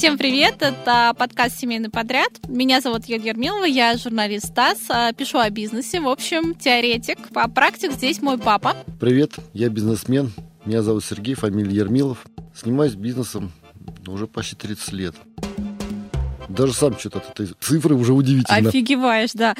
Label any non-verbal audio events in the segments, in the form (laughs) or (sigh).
Всем привет, это подкаст «Семейный подряд». Меня зовут Юлия Ермилова, я журналист СТАС, а, пишу о бизнесе, в общем, теоретик. А практик здесь мой папа. Привет, я бизнесмен, меня зовут Сергей, фамилия Ермилов. Занимаюсь бизнесом уже почти 30 лет. Даже сам что-то от этой цифры уже удивительно. Офигеваешь, да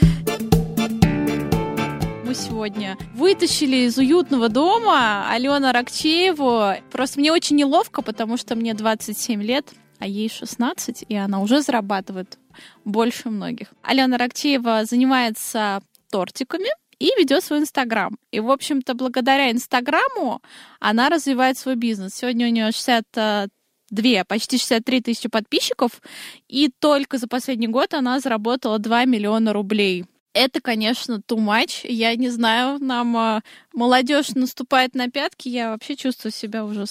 мы сегодня вытащили из уютного дома Алену Рокчееву. Просто мне очень неловко, потому что мне 27 лет, а ей 16, и она уже зарабатывает больше многих. Алена Рокчеева занимается тортиками, и ведет свой Инстаграм. И, в общем-то, благодаря Инстаграму она развивает свой бизнес. Сегодня у нее 62, почти 63 тысячи подписчиков, и только за последний год она заработала 2 миллиона рублей. Это, конечно, too much. Я не знаю, нам э, молодежь наступает на пятки. Я вообще чувствую себя уже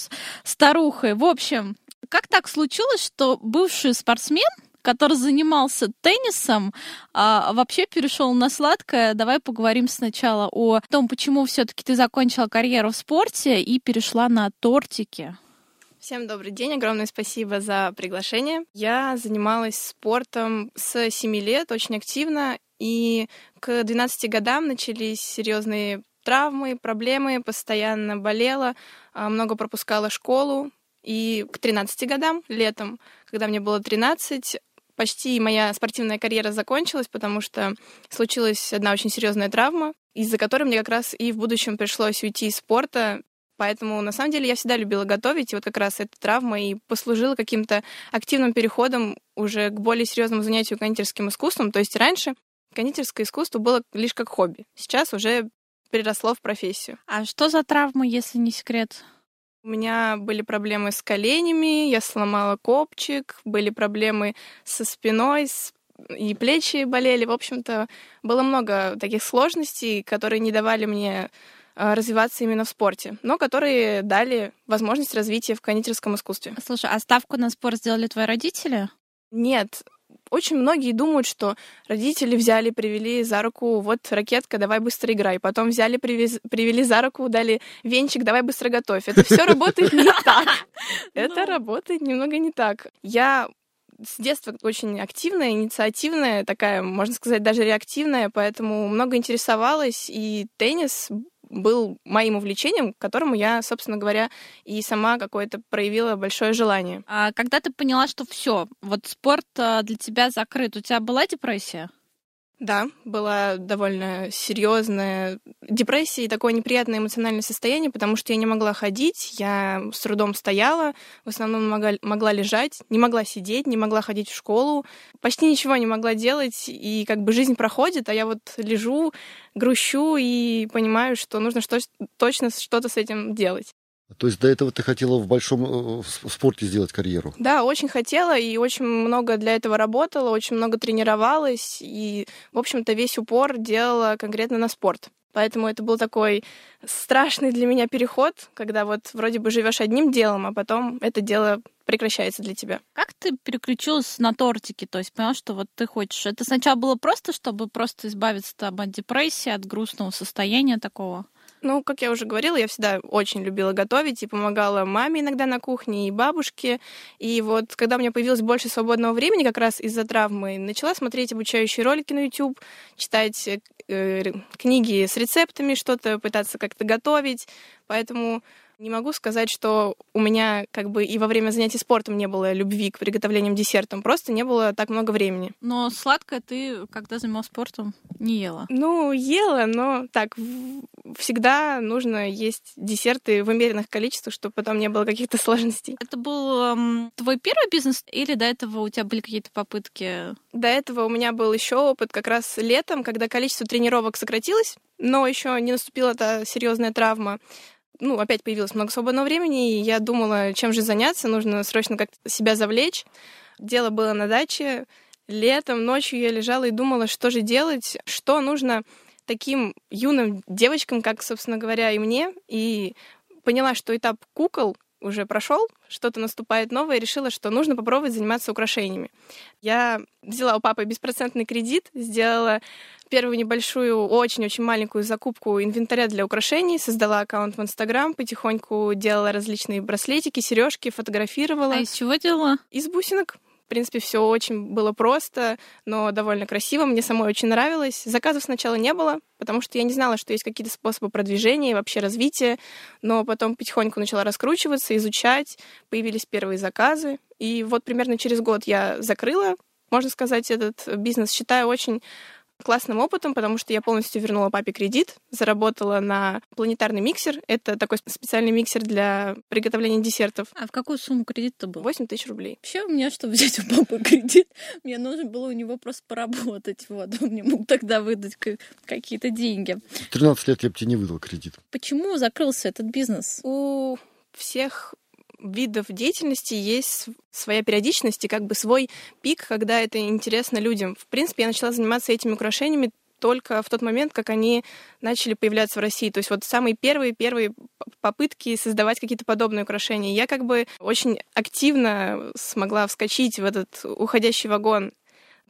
старухой. В общем, как так случилось, что бывший спортсмен, который занимался теннисом, а, вообще перешел на сладкое. Давай поговорим сначала о том, почему все-таки ты закончила карьеру в спорте и перешла на тортики. Всем добрый день, огромное спасибо за приглашение. Я занималась спортом с 7 лет очень активно, и к 12 годам начались серьезные травмы, проблемы, постоянно болела, а, много пропускала школу. И к 13 годам, летом, когда мне было 13, почти моя спортивная карьера закончилась, потому что случилась одна очень серьезная травма, из-за которой мне как раз и в будущем пришлось уйти из спорта. Поэтому, на самом деле, я всегда любила готовить, и вот как раз эта травма и послужила каким-то активным переходом уже к более серьезному занятию кондитерским искусством. То есть раньше кондитерское искусство было лишь как хобби. Сейчас уже переросло в профессию. А что за травмы, если не секрет? У меня были проблемы с коленями, я сломала копчик, были проблемы со спиной, с и плечи болели. В общем-то, было много таких сложностей, которые не давали мне а, развиваться именно в спорте, но которые дали возможность развития в кондитерском искусстве. Слушай, а ставку на спорт сделали твои родители? Нет, очень многие думают, что родители взяли, привели за руку, вот ракетка, давай быстро играй. Потом взяли, привез, привели за руку, дали венчик, давай быстро готовь. Это все работает не (laughs) так. Это работает немного не так. Я с детства очень активная, инициативная, такая, можно сказать, даже реактивная, поэтому много интересовалась, и теннис был моим увлечением, к которому я, собственно говоря, и сама какое-то проявила большое желание. А когда ты поняла, что все, вот спорт а, для тебя закрыт, у тебя была депрессия? Да, была довольно серьезная депрессия и такое неприятное эмоциональное состояние, потому что я не могла ходить, я с трудом стояла, в основном могла, могла лежать, не могла сидеть, не могла ходить в школу, почти ничего не могла делать, и как бы жизнь проходит, а я вот лежу, грущу и понимаю, что нужно что точно что-то с этим делать. То есть до этого ты хотела в большом э, в спорте сделать карьеру? Да, очень хотела и очень много для этого работала, очень много тренировалась и, в общем-то, весь упор делала конкретно на спорт. Поэтому это был такой страшный для меня переход, когда вот вроде бы живешь одним делом, а потом это дело прекращается для тебя. Как ты переключилась на тортики? То есть поняла, что вот ты хочешь... Это сначала было просто, чтобы просто избавиться там, от депрессии, от грустного состояния такого? Ну, как я уже говорила, я всегда очень любила готовить и помогала маме иногда на кухне и бабушке. И вот когда у меня появилось больше свободного времени, как раз из-за травмы, начала смотреть обучающие ролики на YouTube, читать э, книги с рецептами, что-то пытаться как-то готовить. Поэтому не могу сказать, что у меня как бы и во время занятий спортом не было любви к приготовлениям десертам, просто не было так много времени. Но сладкое ты, когда занималась спортом, не ела? Ну, ела, но так, всегда нужно есть десерты в умеренных количествах, чтобы потом не было каких-то (laughs) сложностей. Это был эм, твой первый бизнес или до этого у тебя были какие-то попытки? До этого у меня был еще опыт как раз летом, когда количество тренировок сократилось, но еще не наступила эта серьезная травма ну, опять появилось много свободного времени, и я думала, чем же заняться, нужно срочно как-то себя завлечь. Дело было на даче, летом, ночью я лежала и думала, что же делать, что нужно таким юным девочкам, как, собственно говоря, и мне, и поняла, что этап кукол уже прошел, что-то наступает новое, и решила, что нужно попробовать заниматься украшениями. Я взяла у папы беспроцентный кредит, сделала первую небольшую, очень-очень маленькую закупку инвентаря для украшений, создала аккаунт в Инстаграм, потихоньку делала различные браслетики, сережки, фотографировала. А из чего делала? Из бусинок принципе, все очень было просто, но довольно красиво. Мне самой очень нравилось. Заказов сначала не было, потому что я не знала, что есть какие-то способы продвижения и вообще развития. Но потом потихоньку начала раскручиваться, изучать. Появились первые заказы. И вот примерно через год я закрыла, можно сказать, этот бизнес. Считаю очень классным опытом, потому что я полностью вернула папе кредит, заработала на планетарный миксер. Это такой специальный миксер для приготовления десертов. А в какую сумму кредит-то был? 8 тысяч рублей. Вообще, у меня, чтобы взять у папы кредит, (laughs) мне нужно было у него просто поработать. Вот, он мне мог тогда выдать какие-то деньги. 13 лет я бы тебе не выдал кредит. Почему закрылся этот бизнес? У всех видов деятельности есть своя периодичность и как бы свой пик, когда это интересно людям. В принципе, я начала заниматься этими украшениями только в тот момент, как они начали появляться в России. То есть вот самые первые первые попытки создавать какие-то подобные украшения. Я как бы очень активно смогла вскочить в этот уходящий вагон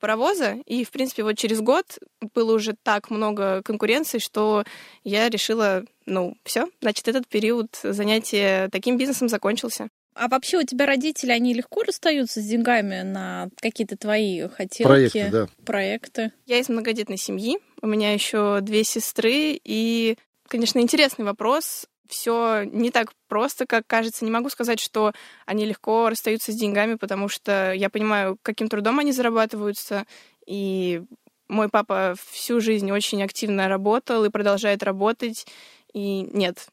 паровоза, и, в принципе, вот через год было уже так много конкуренции, что я решила, ну, все, значит, этот период занятия таким бизнесом закончился. А вообще у тебя родители, они легко расстаются с деньгами на какие-то твои хотелки? Проекты, да. Проекты. Я из многодетной семьи, у меня еще две сестры, и, конечно, интересный вопрос все не так просто, как кажется. Не могу сказать, что они легко расстаются с деньгами, потому что я понимаю, каким трудом они зарабатываются. И мой папа всю жизнь очень активно работал и продолжает работать. И нет,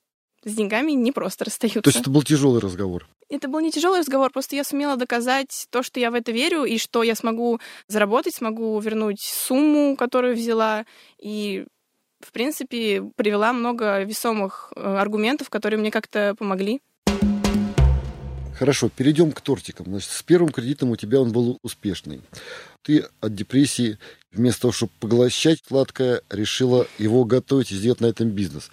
с деньгами не просто расстаются. То есть это был тяжелый разговор? Это был не тяжелый разговор, просто я сумела доказать то, что я в это верю, и что я смогу заработать, смогу вернуть сумму, которую взяла, и в принципе, привела много весомых э, аргументов, которые мне как-то помогли. Хорошо, перейдем к тортикам. Значит, с первым кредитом у тебя он был успешный. Ты от депрессии, вместо того, чтобы поглощать сладкое, решила его готовить и сделать на этом бизнес.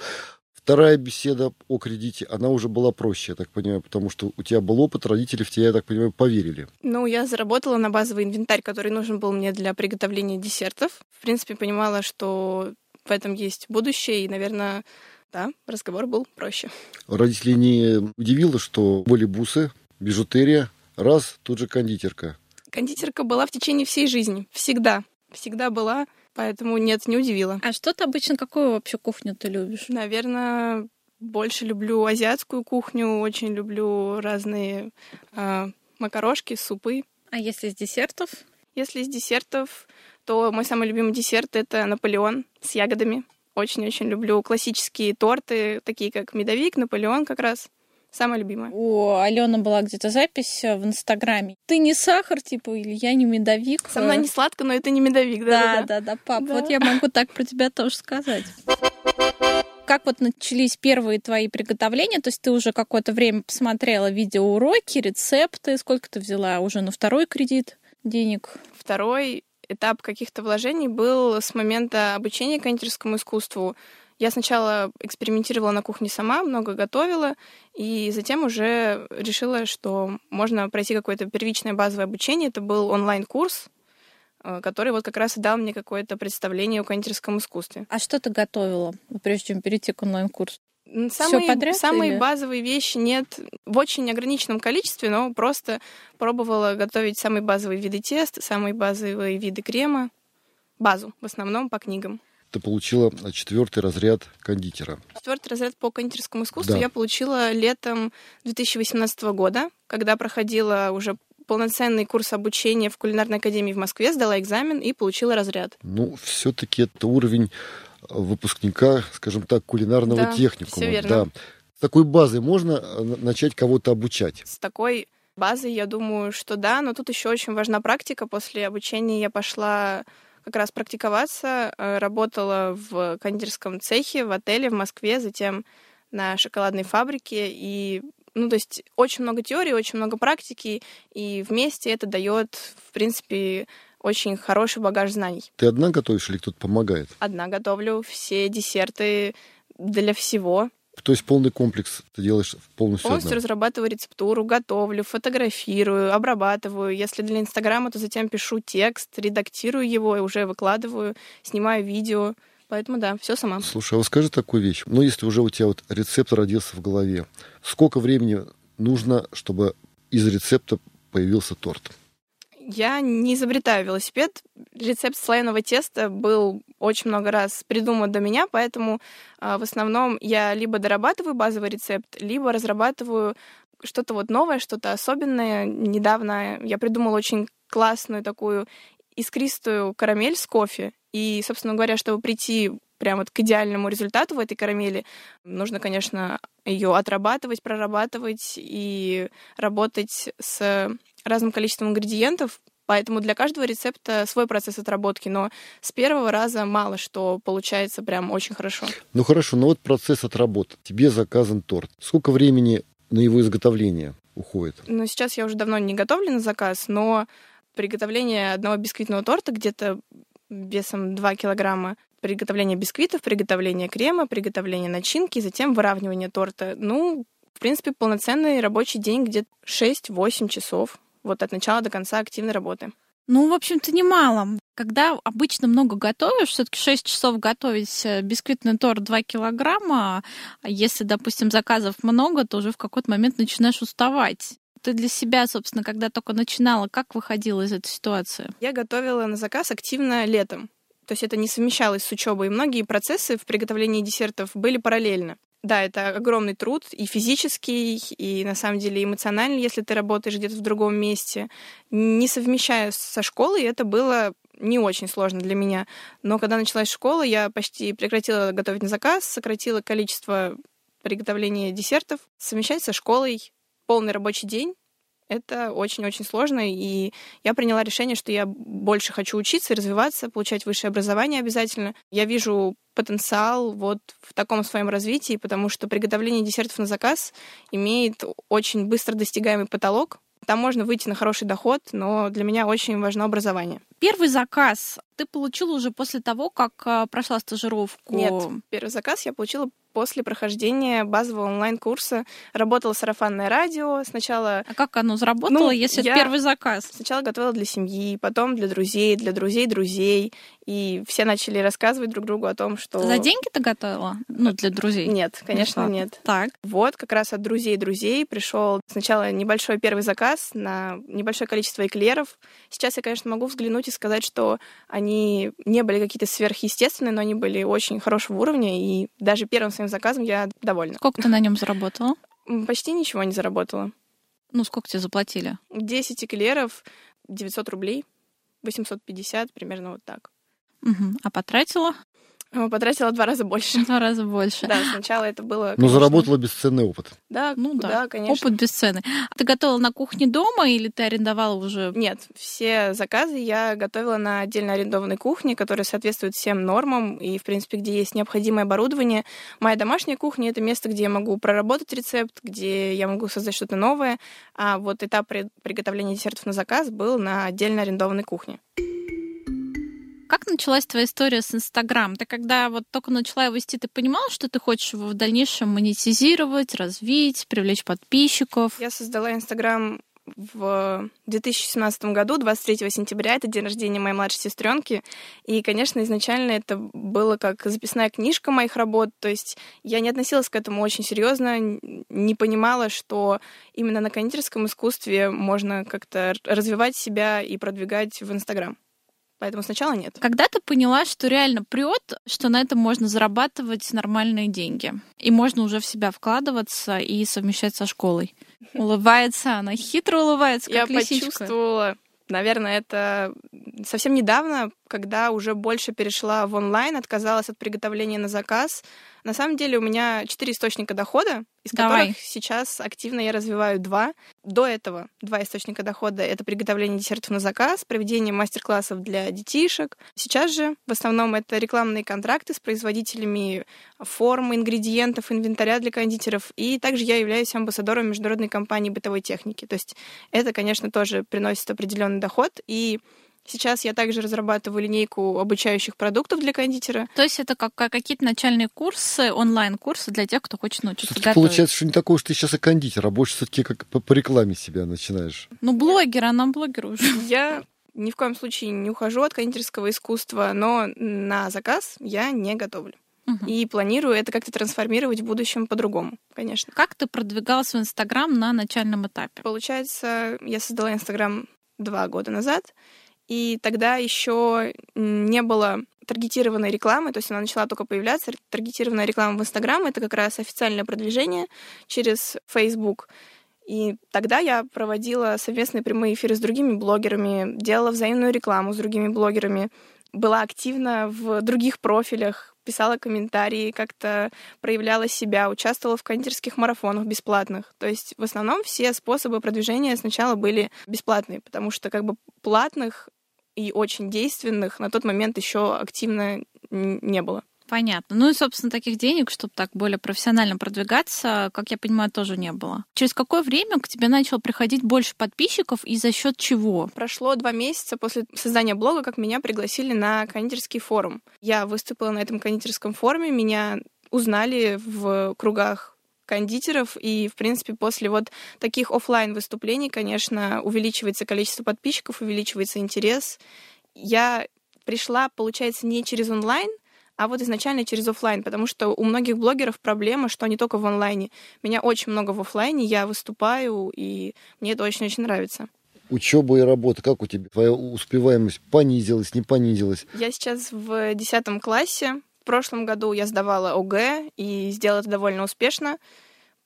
Вторая беседа о кредите, она уже была проще, я так понимаю, потому что у тебя был опыт, родители в тебя, я так понимаю, поверили. Ну, я заработала на базовый инвентарь, который нужен был мне для приготовления десертов. В принципе, понимала, что в этом есть будущее, и, наверное, да, разговор был проще. Родителей не удивило, что были бусы, бижутерия, раз, тут же кондитерка. Кондитерка была в течение всей жизни, всегда, всегда была, поэтому нет, не удивило. А что ты обычно, какую вообще кухню ты любишь? Наверное, больше люблю азиатскую кухню, очень люблю разные э, макарошки, супы. А если из десертов? Если из десертов, то мой самый любимый десерт — это Наполеон с ягодами. Очень-очень люблю классические торты, такие как медовик, Наполеон как раз. Самое любимое. У Алены была где-то запись в Инстаграме. Ты не сахар, типа, или я не медовик. Со мной не сладко, но это не медовик, да? Да, да, да, пап. Да. Вот я могу так про тебя тоже сказать. Как вот начались первые твои приготовления? То есть ты уже какое-то время посмотрела видеоуроки, рецепты. Сколько ты взяла уже на второй кредит денег? Второй этап каких-то вложений был с момента обучения кондитерскому искусству. Я сначала экспериментировала на кухне сама, много готовила, и затем уже решила, что можно пройти какое-то первичное базовое обучение. Это был онлайн-курс, э, который вот как раз и дал мне какое-то представление о кондитерском искусстве. А что ты готовила, прежде чем перейти к онлайн-курсу? Самые, подряд, самые или? базовые вещи нет в очень ограниченном количестве, но просто пробовала готовить самые базовые виды тест, самые базовые виды крема, базу в основном по книгам. Ты получила четвертый разряд кондитера. Четвертый разряд по кондитерскому искусству Да. я получила летом 2018 года, когда проходила уже полноценный курс обучения в кулинарной академии в Москве, сдала экзамен и получила разряд. Ну, все-таки это уровень выпускника, скажем так, кулинарного Да, техникума. всё верно. Да. С такой базой можно э, начать кого-то обучать. С такой базой, я думаю, что да, но тут еще очень важна практика. После обучения я пошла как раз практиковаться, э, работала в кондитерском цехе, в отеле в Москве, затем на шоколадной фабрике. И, ну, то есть очень много теории, очень много практики, и вместе это дает, в принципе, очень хороший багаж знаний. Ты одна готовишь или кто-то помогает? Одна готовлю все десерты для всего. То есть полный комплекс ты делаешь полностью Полностью одна? разрабатываю рецептуру, готовлю, фотографирую, обрабатываю. Если для Инстаграма, то затем пишу текст, редактирую его и уже выкладываю, снимаю видео. Поэтому да, все сама. Слушай, а вот скажи такую вещь. Ну, если уже у тебя вот рецепт родился в голове, сколько времени нужно, чтобы из рецепта появился торт? Я не изобретаю велосипед. Рецепт слоеного теста был очень много раз придуман до меня, поэтому а, в основном я либо дорабатываю базовый рецепт, либо разрабатываю что-то вот новое, что-то особенное. Недавно я придумала очень классную такую искристую карамель с кофе. И, собственно говоря, чтобы прийти прям вот к идеальному результату в этой карамели, нужно, конечно, ее отрабатывать, прорабатывать и работать с разным количеством ингредиентов, Поэтому для каждого рецепта свой процесс отработки, но с первого раза мало что получается прям очень хорошо. Ну хорошо, но вот процесс отработки. Тебе заказан торт. Сколько времени на его изготовление уходит? Ну, сейчас я уже давно не готовлю на заказ, но приготовление одного бисквитного торта где-то весом 2 килограмма, приготовление бисквитов, приготовление крема, приготовление начинки, затем выравнивание торта. Ну, в принципе, полноценный рабочий день где-то 6-8 часов вот от начала до конца активной работы. Ну, в общем-то, немало. Когда обычно много готовишь, все-таки 6 часов готовить э, бисквитный торт 2 килограмма, а если, допустим, заказов много, то уже в какой-то момент начинаешь уставать. Ты для себя, собственно, когда только начинала, как выходила из этой ситуации? Я готовила на заказ активно летом. То есть это не совмещалось с учебой, и многие процессы в приготовлении десертов были параллельно. Да, это огромный труд, и физический, и на самом деле эмоциональный, если ты работаешь где-то в другом месте. Не совмещая со школой, это было не очень сложно для меня. Но когда началась школа, я почти прекратила готовить на заказ, сократила количество приготовления десертов. Совмещать со школой полный рабочий день это очень-очень сложно, и я приняла решение, что я больше хочу учиться, развиваться, получать высшее образование обязательно. Я вижу потенциал вот в таком своем развитии, потому что приготовление десертов на заказ имеет очень быстро достигаемый потолок. Там можно выйти на хороший доход, но для меня очень важно образование. Первый заказ ты получила уже после того, как а, прошла стажировку? Нет, первый заказ я получила после прохождения базового онлайн-курса работала сарафанное радио. Сначала... А как оно заработало, ну, если это первый заказ? Сначала готовила для семьи, потом для друзей, для друзей друзей. И все начали рассказывать друг другу о том, что... За деньги ты готовила? Ну, для друзей? Нет, конечно, Нет. нет. Так. Вот как раз от друзей друзей пришел сначала небольшой первый заказ на небольшое количество эклеров. Сейчас я, конечно, могу взглянуть и сказать, что они не были какие-то сверхъестественные, но они были очень хорошего уровня, и даже первым своим заказом я довольна. Сколько ты на нем заработала? Почти ничего не заработала. Ну, сколько тебе заплатили? 10 эклеров, 900 рублей, 850, примерно вот так. Угу. А потратила? Потратила два раза больше. Два раза больше. Да, сначала это было... Конечно... Но заработала бесценный опыт. Да, ну да, да конечно. Опыт бесценный. А ты готовила на кухне дома или ты арендовала уже? Нет, все заказы я готовила на отдельно арендованной кухне, которая соответствует всем нормам и, в принципе, где есть необходимое оборудование. Моя домашняя кухня — это место, где я могу проработать рецепт, где я могу создать что-то новое, а вот этап приготовления десертов на заказ был на отдельно арендованной кухне. Как началась твоя история с Инстаграм? Ты когда вот только начала его вести, ты понимала, что ты хочешь его в дальнейшем монетизировать, развить, привлечь подписчиков? Я создала Инстаграм в 2017 году, 23 сентября, это день рождения моей младшей сестренки. И, конечно, изначально это было как записная книжка моих работ. То есть я не относилась к этому очень серьезно, не понимала, что именно на кондитерском искусстве можно как-то развивать себя и продвигать в Инстаграм. Поэтому сначала нет. Когда ты поняла, что реально прет, что на этом можно зарабатывать нормальные деньги, и можно уже в себя вкладываться и совмещать со школой? (laughs) Улыбается она, хитро улыбается, как Я лисичка. почувствовала, наверное, это совсем недавно, когда уже больше перешла в онлайн, отказалась от приготовления на заказ, на самом деле у меня четыре источника дохода, из Давай. которых сейчас активно я развиваю два. До этого два источника дохода — это приготовление десертов на заказ, проведение мастер-классов для детишек. Сейчас же в основном это рекламные контракты с производителями форм, ингредиентов, инвентаря для кондитеров. И также я являюсь амбассадором международной компании бытовой техники. То есть это, конечно, тоже приносит определенный доход. И Сейчас я также разрабатываю линейку обучающих продуктов для кондитера. То есть это как, как какие-то начальные курсы, онлайн-курсы для тех, кто хочет научиться готовить. Получается, что не такое, что ты сейчас и кондитер, а больше все-таки как по, по рекламе себя начинаешь. Ну, блогер, а нам блогер уже. (laughs) Я ни в коем случае не ухожу от кондитерского искусства, но на заказ я не готовлю. Угу. И планирую это как-то трансформировать в будущем по-другому, конечно. Как ты продвигалась в Инстаграм на начальном этапе? Получается, я создала Инстаграм два года назад, и тогда еще не было таргетированной рекламы, то есть она начала только появляться. Таргетированная реклама в Инстаграм — это как раз официальное продвижение через Facebook. И тогда я проводила совместные прямые эфиры с другими блогерами, делала взаимную рекламу с другими блогерами, была активна в других профилях, писала комментарии, как-то проявляла себя, участвовала в кондитерских марафонах бесплатных. То есть в основном все способы продвижения сначала были бесплатные, потому что как бы платных и очень действенных на тот момент еще активно не было. Понятно. Ну и, собственно, таких денег, чтобы так более профессионально продвигаться, как я понимаю, тоже не было. Через какое время к тебе начало приходить больше подписчиков и за счет чего? Прошло два месяца после создания блога, как меня пригласили на кондитерский форум. Я выступила на этом кондитерском форуме, меня узнали в кругах кондитеров, и, в принципе, после вот таких офлайн выступлений, конечно, увеличивается количество подписчиков, увеличивается интерес. Я пришла, получается, не через онлайн, а вот изначально через офлайн, потому что у многих блогеров проблема, что они только в онлайне. Меня очень много в офлайне, я выступаю, и мне это очень-очень нравится. Учеба и работа, как у тебя? Твоя успеваемость понизилась, не понизилась? Я сейчас в десятом классе. В прошлом году я сдавала ОГЭ и сделала это довольно успешно.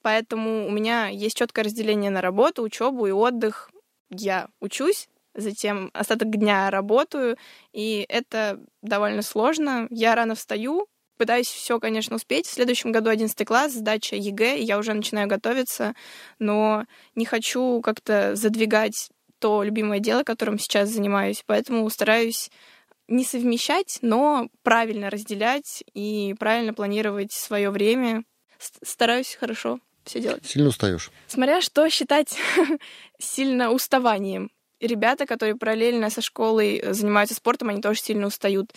Поэтому у меня есть четкое разделение на работу, учебу и отдых. Я учусь, затем остаток дня работаю, и это довольно сложно. Я рано встаю, пытаюсь все, конечно, успеть. В следующем году 11 класс, сдача ЕГЭ, и я уже начинаю готовиться, но не хочу как-то задвигать то любимое дело, которым сейчас занимаюсь, поэтому стараюсь не совмещать, но правильно разделять и правильно планировать свое время. Стараюсь хорошо все делать. Сильно устаешь? Смотря что считать (laughs) сильно уставанием ребята, которые параллельно со школой э, занимаются спортом, они тоже сильно устают.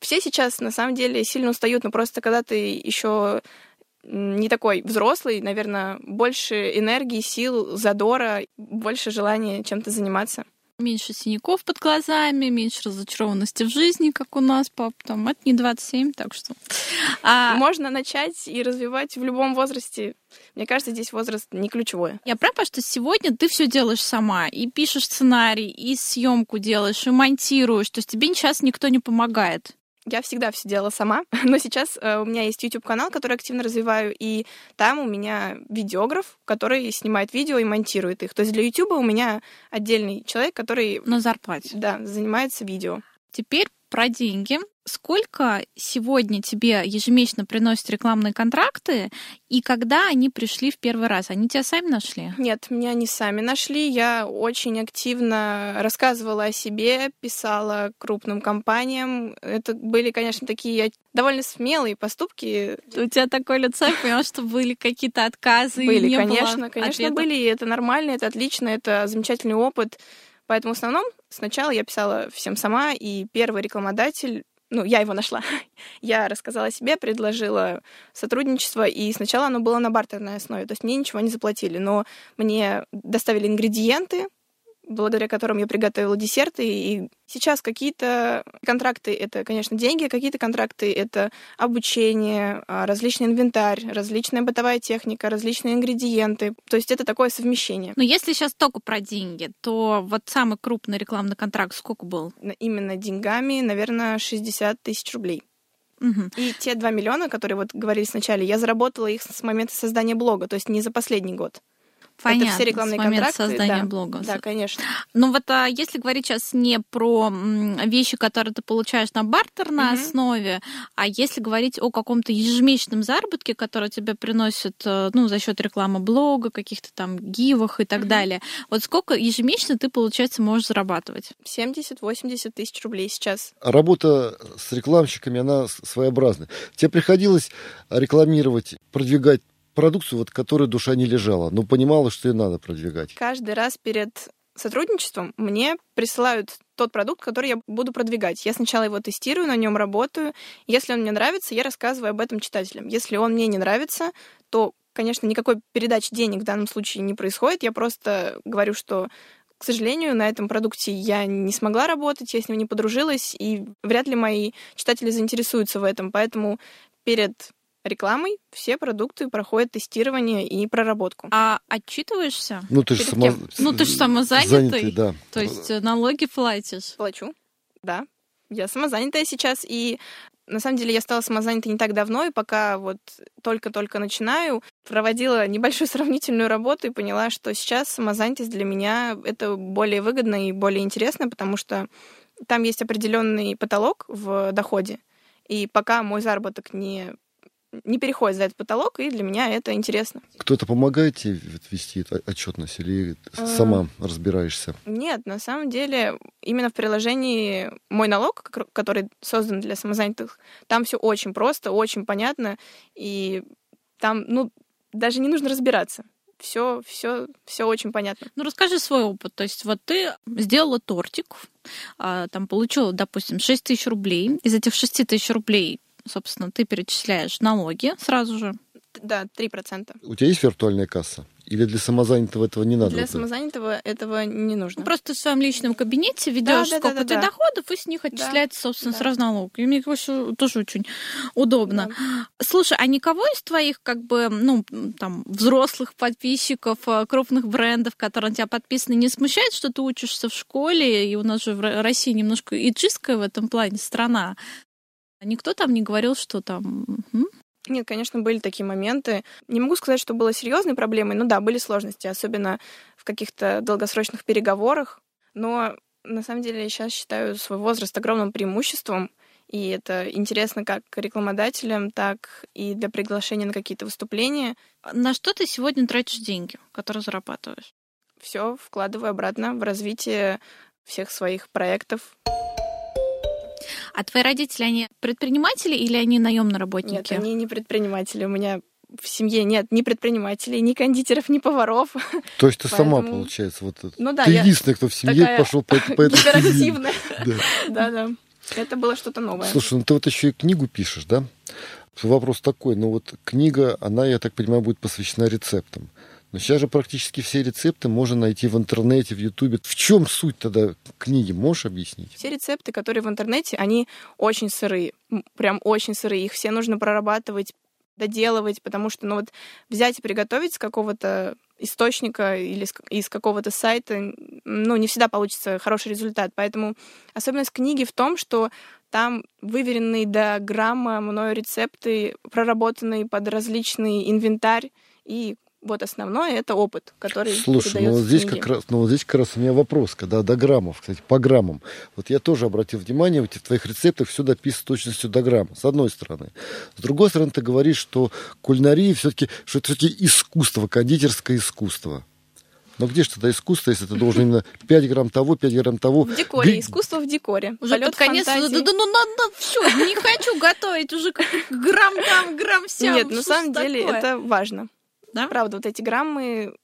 Все сейчас на самом деле сильно устают, но просто когда ты еще не такой взрослый, наверное, больше энергии, сил, задора, больше желания чем-то заниматься меньше синяков под глазами, меньше разочарованности в жизни, как у нас, пап, там, это не 27, так что... А... Можно начать и развивать в любом возрасте. Мне кажется, здесь возраст не ключевой. Я права, что сегодня ты все делаешь сама, и пишешь сценарий, и съемку делаешь, и монтируешь, то есть тебе сейчас никто не помогает я всегда все делала сама, (laughs) но сейчас э, у меня есть YouTube-канал, который активно развиваю, и там у меня видеограф, который снимает видео и монтирует их. То есть для YouTube у меня отдельный человек, который... На зарплате. Да, занимается видео. Теперь про деньги. Сколько сегодня тебе ежемесячно приносят рекламные контракты, и когда они пришли в первый раз? Они тебя сами нашли? Нет, меня они сами нашли. Я очень активно рассказывала о себе, писала крупным компаниям. Это были, конечно, такие довольно смелые поступки. У тебя такое лицо, я поняла, что были какие-то отказы. Были, конечно, конечно, были. И это нормально, это отлично, это замечательный опыт. Поэтому в основном сначала я писала всем сама, и первый рекламодатель ну, я его нашла. (laughs) я рассказала себе, предложила сотрудничество, и сначала оно было на бартерной основе, то есть мне ничего не заплатили, но мне доставили ингредиенты, благодаря которым я приготовила десерты. И сейчас какие-то контракты — это, конечно, деньги, какие-то контракты — это обучение, а, различный инвентарь, различная бытовая техника, различные ингредиенты. То есть это такое совмещение. Но если сейчас только про деньги, то вот самый крупный рекламный контракт сколько был? Именно деньгами, наверное, 60 тысяч рублей. Угу. И те 2 миллиона, которые вот говорили сначала, я заработала их с момента создания блога, то есть не за последний год. Понятно, это все рекламные с контракты. создания да, блога. Да, конечно. Ну вот а если говорить сейчас не про вещи, которые ты получаешь на бартерной угу. основе, а если говорить о каком-то ежемесячном заработке, который тебе приносит, э, ну, за счет рекламы блога, каких-то там гивах и так угу. далее, вот сколько ежемесячно ты, получается, можешь зарабатывать? 70-80 тысяч рублей сейчас. Работа с рекламщиками, она своеобразная. Тебе приходилось рекламировать, продвигать продукцию, вот, которой душа не лежала, но понимала, что ее надо продвигать. Каждый раз перед сотрудничеством мне присылают тот продукт, который я буду продвигать. Я сначала его тестирую, на нем работаю. Если он мне нравится, я рассказываю об этом читателям. Если он мне не нравится, то, конечно, никакой передачи денег в данном случае не происходит. Я просто говорю, что к сожалению, на этом продукте я не смогла работать, я с ним не подружилась, и вряд ли мои читатели заинтересуются в этом. Поэтому перед рекламой все продукты проходят тестирование и проработку. А отчитываешься? Ну, ты же сама... Ну, ты самозанятый. Занятый, да. То есть э, налоги платишь? Плачу, да. Я самозанятая сейчас, и на самом деле я стала самозанятой не так давно, и пока вот только-только начинаю, проводила небольшую (laughs) сравнительную работу и поняла, что сейчас самозанятость для меня это более выгодно и более интересно, потому что там есть определенный потолок в доходе. И пока мой заработок не не переходит за этот потолок, и для меня это интересно. Кто-то помогает тебе вести отчетность или а... сама разбираешься? Нет, на самом деле именно в приложении «Мой налог», который создан для самозанятых, там все очень просто, очень понятно, и там, ну, даже не нужно разбираться все, все, все очень понятно. Ну, расскажи свой опыт. То есть вот ты сделала тортик, а, там получила, допустим, 6 тысяч рублей. Из этих 6 тысяч рублей собственно, ты перечисляешь налоги сразу же. Да, 3%. У тебя есть виртуальная касса? Или для самозанятого этого не надо? Для самозанятого этого не нужно. Ну, просто в своем личном кабинете ведешь да, да, сколько да, да, ты да. доходов, и с них отчисляется, да, собственно, да. сразу налог. И мне кажется, тоже очень удобно. Да. Слушай, а никого из твоих, как бы, ну, там, взрослых подписчиков, э, крупных брендов, которые на тебя подписаны, не смущает, что ты учишься в школе, и у нас же в России немножко иджистская в этом плане страна. Никто там не говорил, что там... Нет, конечно, были такие моменты. Не могу сказать, что было серьезной проблемой, но да, были сложности, особенно в каких-то долгосрочных переговорах. Но на самом деле я сейчас считаю свой возраст огромным преимуществом, и это интересно как рекламодателям, так и для приглашения на какие-то выступления. На что ты сегодня тратишь деньги, которые зарабатываешь? Все вкладываю обратно в развитие всех своих проектов. А твои родители, они предприниматели или они наемные работники? Нет, они не предприниматели. У меня в семье нет ни предпринимателей, ни кондитеров, ни поваров. (laughs) То есть ты Поэтому... сама, получается, вот ну, да, ты единственная, кто в семье пошел по, по этой (laughs) Гиперактивная. (laughs) Да, да. Это было что-то новое. Слушай, ну ты вот еще и книгу пишешь, да? Вопрос такой, ну вот книга, она, я так понимаю, будет посвящена рецептам. Но сейчас же практически все рецепты можно найти в интернете, в Ютубе. В чем суть тогда книги? Можешь объяснить? Все рецепты, которые в интернете, они очень сырые. Прям очень сырые. Их все нужно прорабатывать, доделывать, потому что, ну вот, взять и приготовить с какого-то источника или из какого-то сайта, ну, не всегда получится хороший результат. Поэтому особенность книги в том, что там выверенные до грамма мною рецепты, проработанные под различный инвентарь, и вот основное это опыт, который Слушай, ну вот здесь как раз, ну вот здесь как раз у меня вопрос, когда до граммов, кстати, по граммам. Вот я тоже обратил внимание, вот в твоих рецептах все дописано с точностью до грамма, с одной стороны. С другой стороны, ты говоришь, что кулинария все-таки, что это все-таки искусство, кондитерское искусство. Но где же тогда искусство, если ты должен именно (laughs) 5 грамм того, 5 грамм того? В декоре, Г... искусство в декоре. Уже Полет под конец, да, да, да, ну надо, все, не хочу готовить, уже грамм там, грамм сям. Нет, на самом деле это важно. Да? Правда, вот эти граммы,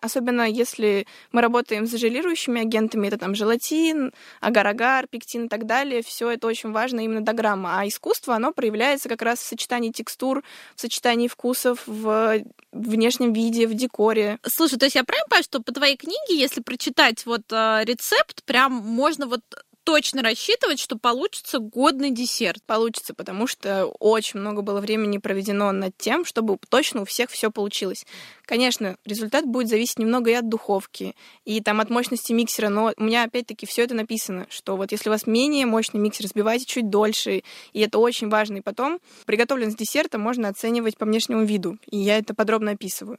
особенно если мы работаем с желирующими агентами, это там желатин, агар-агар, пектин и так далее, все это очень важно именно до грамма. А искусство, оно проявляется как раз в сочетании текстур, в сочетании вкусов, в внешнем виде, в декоре. Слушай, то есть я правильно понимаю, что по твоей книге, если прочитать вот э, рецепт, прям можно вот точно рассчитывать, что получится годный десерт. Получится, потому что очень много было времени проведено над тем, чтобы точно у всех все получилось. Конечно, результат будет зависеть немного и от духовки, и там от мощности миксера, но у меня опять-таки все это написано, что вот если у вас менее мощный миксер, разбивайте чуть дольше, и это очень важно. И потом приготовленность десерта можно оценивать по внешнему виду, и я это подробно описываю.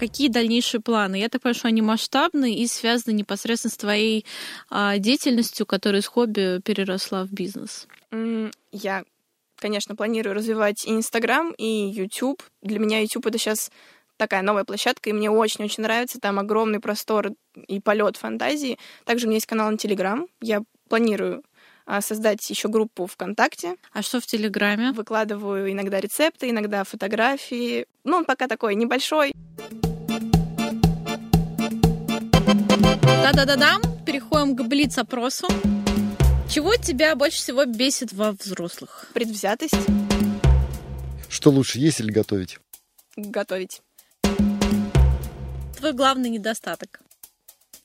Какие дальнейшие планы? Я так понимаю, что они масштабные и связаны непосредственно с твоей а, деятельностью, которая из хобби переросла в бизнес. Я, конечно, планирую развивать и Инстаграм, и YouTube. Для меня YouTube это сейчас такая новая площадка, и мне очень-очень нравится. Там огромный простор и полет фантазии. Также у меня есть канал на Телеграм. Я планирую а, создать еще группу ВКонтакте. А что в Телеграме? Выкладываю иногда рецепты, иногда фотографии. Ну, он пока такой небольшой. Да-да-да-дам. Переходим к блиц-опросу. Чего тебя больше всего бесит во взрослых? Предвзятость. Что лучше, есть или готовить? Готовить. Твой главный недостаток?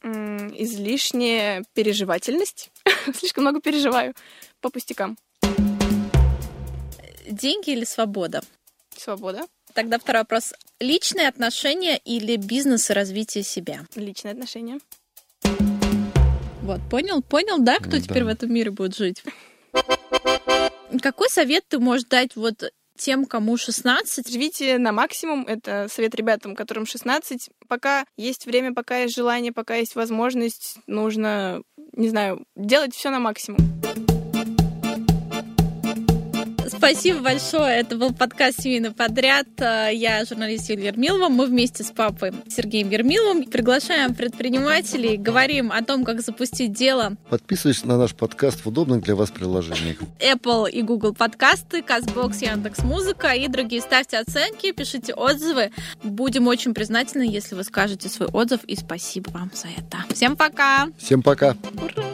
М, Излишняя переживательность. (laughs) Слишком много переживаю по пустякам. Деньги или свобода? Свобода. Тогда второй вопрос. Личные отношения или бизнес и развитие себя? Личные отношения. Вот, понял? Понял, да, кто Да. теперь в этом мире будет жить? Какой совет ты можешь дать вот тем, кому 16? Живите на максимум. Это совет ребятам, которым 16. Пока есть время, пока есть желание, пока есть возможность, нужно, не знаю, делать все на максимум. Спасибо большое. Это был подкаст «Семейный подряд». Э, Я журналист Юлия Ермилова. Мы вместе с папой Сергеем Ермиловым приглашаем предпринимателей, говорим о том, как запустить дело Подписывайтесь на наш подкаст в удобных для вас приложениях. Apple и Google подкасты, Казбокс, Яндекс Музыка и другие. Ставьте оценки, пишите отзывы. Будем очень признательны, если вы скажете свой отзыв. И спасибо вам за это. Всем пока! Всем пока! Ура!